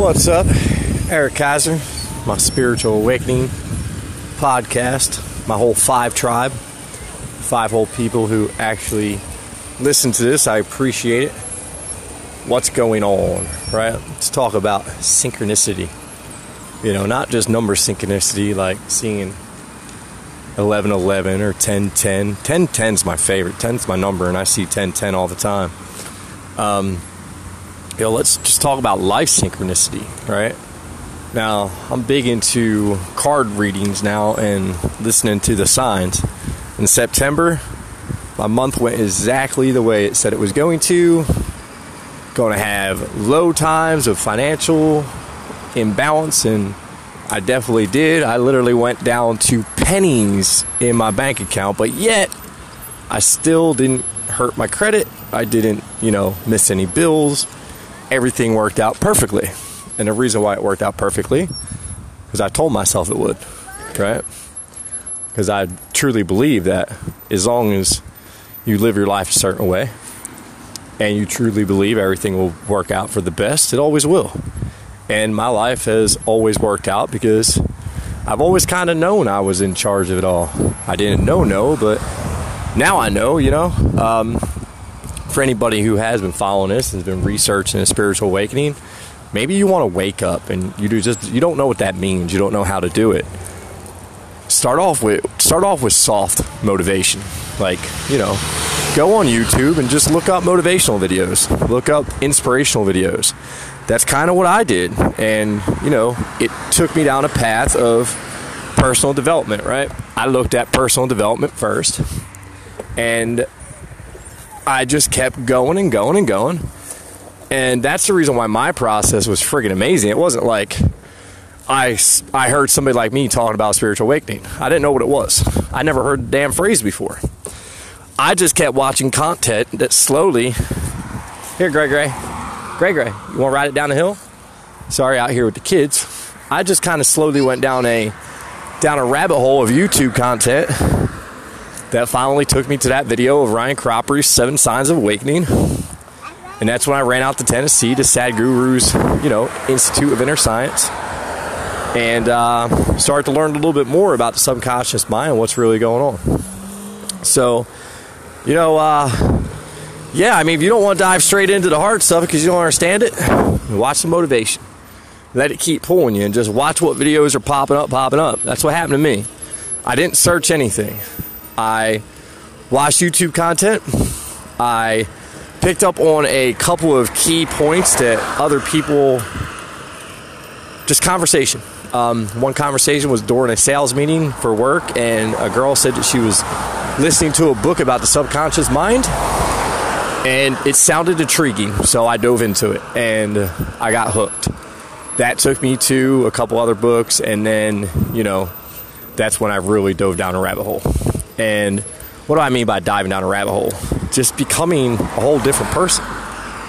What's up? Eric Kaiser, my spiritual awakening podcast, my whole five tribe, five whole people who actually listen to this. I appreciate it. What's going on, right? Let's talk about synchronicity. You know, not just number synchronicity, like seeing 11 11 or 10 10. 10 10 is my favorite. 10 is my number, and I see 10 10 all the time. Um, you know, let's just talk about life synchronicity, right? Now, I'm big into card readings now and listening to the signs. In September, my month went exactly the way it said it was going to. Going to have low times of financial imbalance, and I definitely did. I literally went down to pennies in my bank account, but yet I still didn't hurt my credit. I didn't, you know, miss any bills everything worked out perfectly. And the reason why it worked out perfectly because I told myself it would, right? Because I truly believe that as long as you live your life a certain way and you truly believe everything will work out for the best, it always will. And my life has always worked out because I've always kind of known I was in charge of it all. I didn't know no, but now I know, you know. Um, for anybody who has been following this and has been researching a spiritual awakening, maybe you want to wake up and you do just you don't know what that means. You don't know how to do it. Start off with start off with soft motivation. Like, you know, go on YouTube and just look up motivational videos. Look up inspirational videos. That's kind of what I did. And, you know, it took me down a path of personal development, right? I looked at personal development first. And I just kept going and going and going. And that's the reason why my process was friggin' amazing. It wasn't like I, I heard somebody like me talking about spiritual awakening. I didn't know what it was. I never heard the damn phrase before. I just kept watching content that slowly. Here, Gray Gray. Gray Gray, you want to ride it down the hill? Sorry, out here with the kids. I just kind of slowly went down a down a rabbit hole of YouTube content that finally took me to that video of Ryan Cropper's Seven Signs of Awakening. And that's when I ran out to Tennessee to Sadhguru's, you know, Institute of Inner Science, and uh, started to learn a little bit more about the subconscious mind and what's really going on. So, you know, uh, yeah, I mean, if you don't want to dive straight into the hard stuff because you don't understand it, watch the motivation. Let it keep pulling you and just watch what videos are popping up, popping up. That's what happened to me. I didn't search anything. I watched YouTube content. I picked up on a couple of key points that other people just conversation. Um, one conversation was during a sales meeting for work, and a girl said that she was listening to a book about the subconscious mind, and it sounded intriguing, so I dove into it and I got hooked. That took me to a couple other books, and then, you know, that's when I really dove down a rabbit hole. And what do I mean by diving down a rabbit hole? Just becoming a whole different person.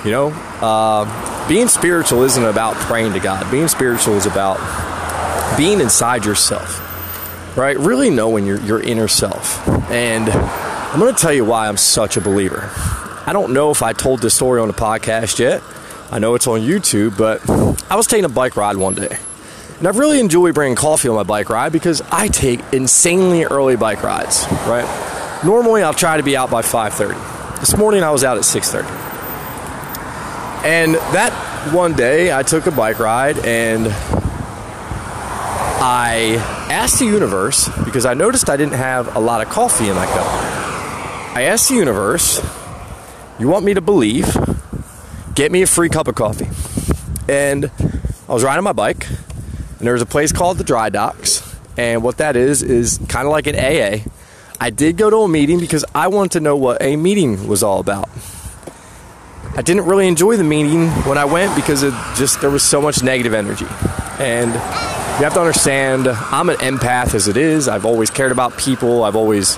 You know, uh, being spiritual isn't about praying to God. Being spiritual is about being inside yourself, right? Really knowing your, your inner self. And I'm going to tell you why I'm such a believer. I don't know if I told this story on the podcast yet. I know it's on YouTube, but I was taking a bike ride one day. And I really enjoy bringing coffee on my bike ride because I take insanely early bike rides, right? Normally I'll try to be out by 5:30. This morning I was out at 6:30. And that one day I took a bike ride and I asked the universe because I noticed I didn't have a lot of coffee in my cup. I asked the universe, "You want me to believe? Get me a free cup of coffee." And I was riding my bike and there's a place called the Dry Docks. And what that is, is kind of like an AA. I did go to a meeting because I wanted to know what a meeting was all about. I didn't really enjoy the meeting when I went because it just there was so much negative energy. And you have to understand, I'm an empath as it is. I've always cared about people. I've always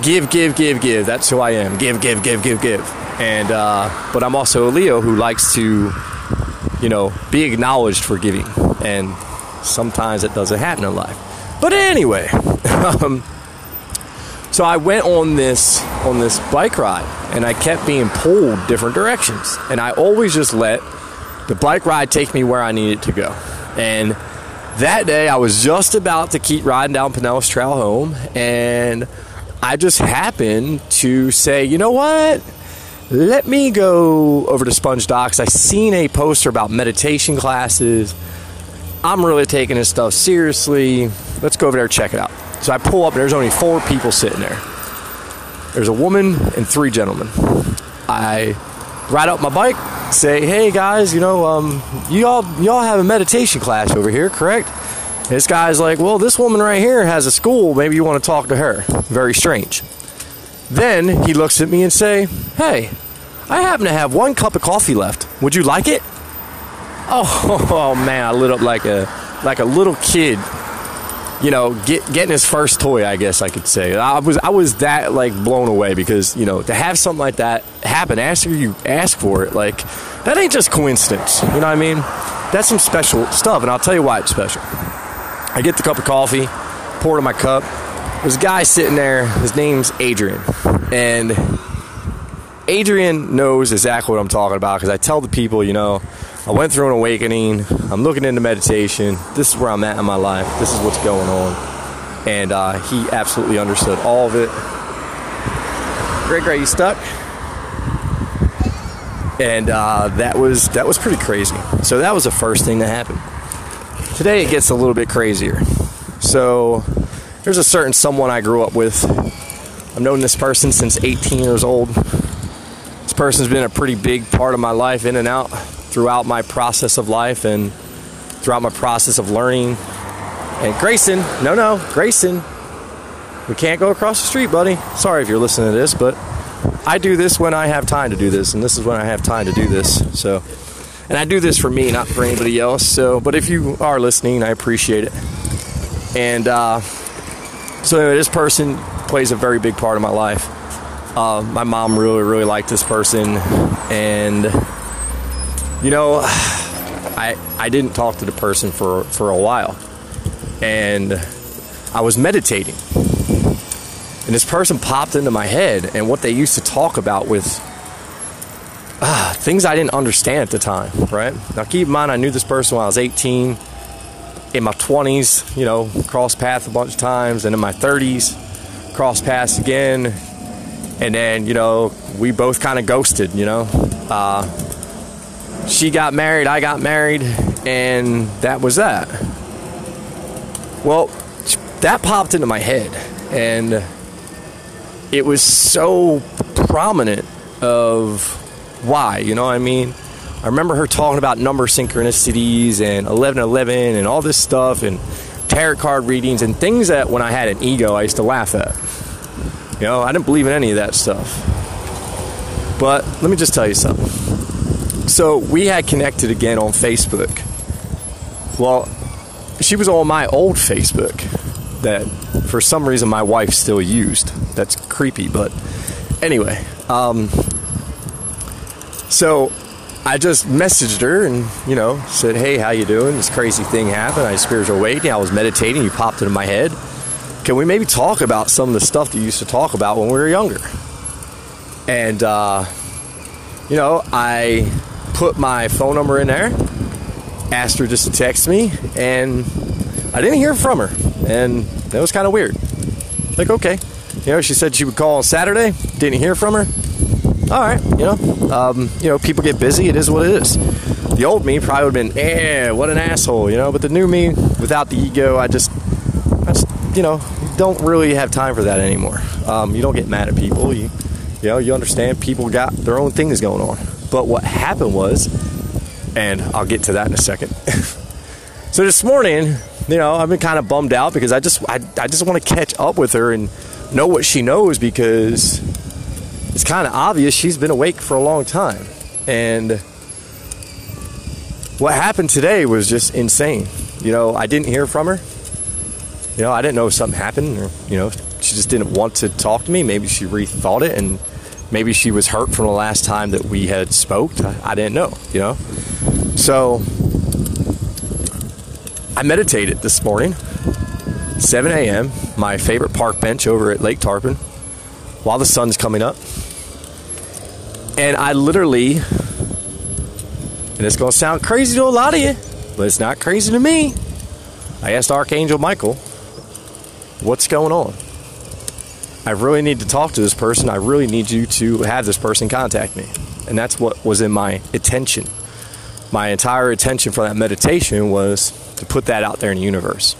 give, give, give, give. That's who I am. Give, give, give, give, give. And uh, but I'm also a Leo who likes to, you know, be acknowledged for giving. And sometimes it doesn't happen in life. But anyway, um, so I went on this on this bike ride, and I kept being pulled different directions, and I always just let the bike ride take me where I needed to go. And that day, I was just about to keep riding down Pinellas Trail home, and I just happened to say, you know what? Let me go over to Sponge Docks. I seen a poster about meditation classes. I'm really taking this stuff seriously. Let's go over there and check it out. So I pull up, and there's only four people sitting there. There's a woman and three gentlemen. I ride up my bike, say, "Hey guys, you know, um, you all you all have a meditation class over here, correct?" And this guy's like, "Well, this woman right here has a school. Maybe you want to talk to her." Very strange. Then he looks at me and say, "Hey, I happen to have one cup of coffee left. Would you like it?" Oh, oh man, I lit up like a like a little kid you know, get, getting his first toy, I guess I could say. I was I was that like blown away because you know to have something like that happen after you ask for it, like that ain't just coincidence. You know what I mean? That's some special stuff, and I'll tell you why it's special. I get the cup of coffee, pour it in my cup. There's a guy sitting there. His name's Adrian, and Adrian knows exactly what I'm talking about because I tell the people, you know, I went through an awakening. I'm looking into meditation. This is where I'm at in my life. This is what's going on. And uh, he absolutely understood all of it. Greg, Greg, you stuck? And uh, that was that was pretty crazy. So that was the first thing that happened. Today it gets a little bit crazier. So there's a certain someone I grew up with. I've known this person since 18 years old. This person's been a pretty big part of my life, in and out throughout my process of life and throughout my process of learning. And Grayson, no, no, Grayson, we can't go across the street, buddy. Sorry if you're listening to this, but I do this when I have time to do this, and this is when I have time to do this. So, and I do this for me, not for anybody else. So, but if you are listening, I appreciate it. And uh, so, anyway, this person plays a very big part of my life. Uh, my mom really, really liked this person, and you know, I I didn't talk to the person for for a while, and I was meditating, and this person popped into my head, and what they used to talk about with uh, things I didn't understand at the time. Right now, keep in mind, I knew this person when I was 18. In my 20s, you know, crossed paths a bunch of times, and in my 30s, crossed paths again, and then you know we both kind of ghosted. You know. Uh, she got married, I got married, and that was that. Well, that popped into my head, and it was so prominent of why, you know what I mean? I remember her talking about number synchronicities and 1111 and all this stuff and tarot card readings and things that when I had an ego I used to laugh at. You know, I didn't believe in any of that stuff. But let me just tell you something so we had connected again on Facebook. Well, she was on my old Facebook that for some reason my wife still used. That's creepy, but anyway. Um, so I just messaged her and you know said, "Hey, how you doing? This crazy thing happened. I spiritual awakening. I was meditating. You popped into my head. Can we maybe talk about some of the stuff that you used to talk about when we were younger?" And uh, you know, I put my phone number in there, asked her just to text me, and I didn't hear from her. And that was kind of weird. Like, okay. You know, she said she would call on Saturday, didn't hear from her. All right, you know, um, you know, people get busy. It is what it is. The old me probably would have been, eh, what an asshole, you know. But the new me, without the ego, I just, I just, you know, don't really have time for that anymore. Um, you don't get mad at people. You, you know, you understand people got their own things going on. But what happened was, and I'll get to that in a second. so this morning, you know, I've been kind of bummed out because I just I, I just want to catch up with her and know what she knows because it's kind of obvious she's been awake for a long time. And what happened today was just insane. You know, I didn't hear from her. You know, I didn't know if something happened or, you know, she just didn't want to talk to me. Maybe she rethought it and maybe she was hurt from the last time that we had spoke. I, I didn't know, you know. So I meditated this morning, 7 a.m., my favorite park bench over at Lake Tarpon, while the sun's coming up. And I literally And it's to sound crazy to a lot of you, but it's not crazy to me. I asked Archangel Michael, what's going on? I really need to talk to this person. I really need you to have this person contact me. And that's what was in my attention. My entire attention for that meditation was to put that out there in the universe.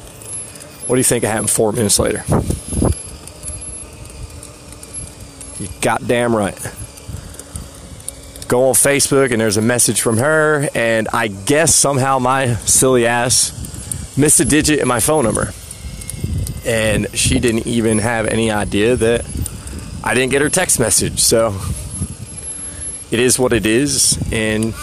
What do you think happened four minutes later? You goddamn right. Go on Facebook and there's a message from her, and I guess somehow my silly ass missed a digit in my phone number and she didn't even have any idea that I didn't get her text message. So it is what it is, and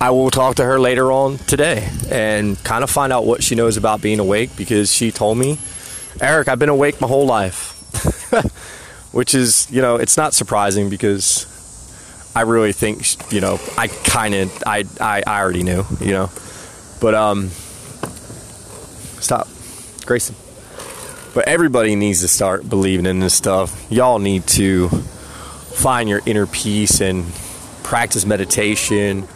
I will talk to her later on today and kind of find out what she knows about being awake because she told me, Eric, I've been awake my whole life. Which is, you know, it's not surprising because I really think, you know, I kind of, I, I, I already knew, you know. But, um, Stop. Grayson. But everybody needs to start believing in this stuff. Y'all need to find your inner peace and practice meditation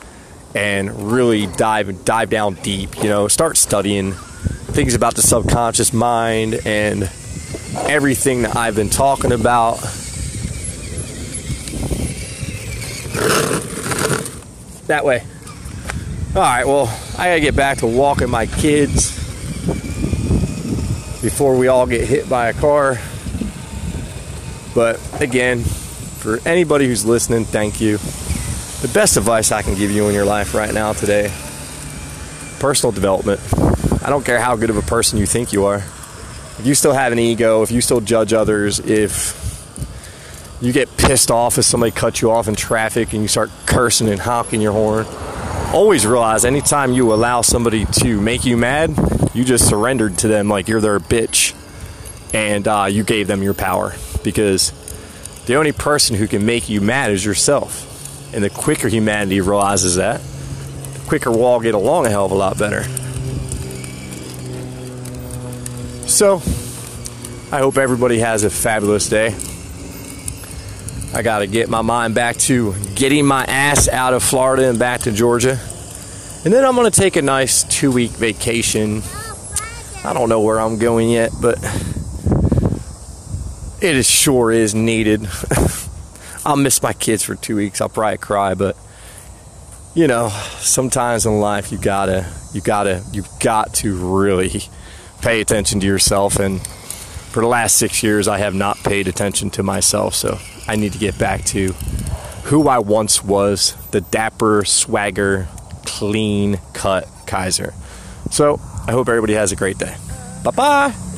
and really dive dive down deep, you know, start studying things about the subconscious mind and everything that I've been talking about. That way. All right, well, I got to get back to walking my kids before we all get hit by a car. But again, for anybody who's listening, thank you. The best advice I can give you in your life right now today personal development. I don't care how good of a person you think you are. If you still have an ego, if you still judge others, if you get pissed off if somebody cuts you off in traffic and you start cursing and honking your horn, always realize anytime you allow somebody to make you mad, you just surrendered to them like you're their bitch and uh, you gave them your power because the only person who can make you mad is yourself. And the quicker humanity realizes that, the quicker we'll all get along a hell of a lot better. So, I hope everybody has a fabulous day. I got to get my mind back to getting my ass out of Florida and back to Georgia. And then I'm going to take a nice two week vacation. I don't know where I'm going yet, but it is sure is needed. I'll miss my kids for two weeks. I'll probably cry, but you know, sometimes in life you gotta, you gotta, you've got to really pay attention to yourself. And for the last six years, I have not paid attention to myself. So I need to get back to who I once was the dapper, swagger, clean cut Kaiser. So I hope everybody has a great day. Bye bye.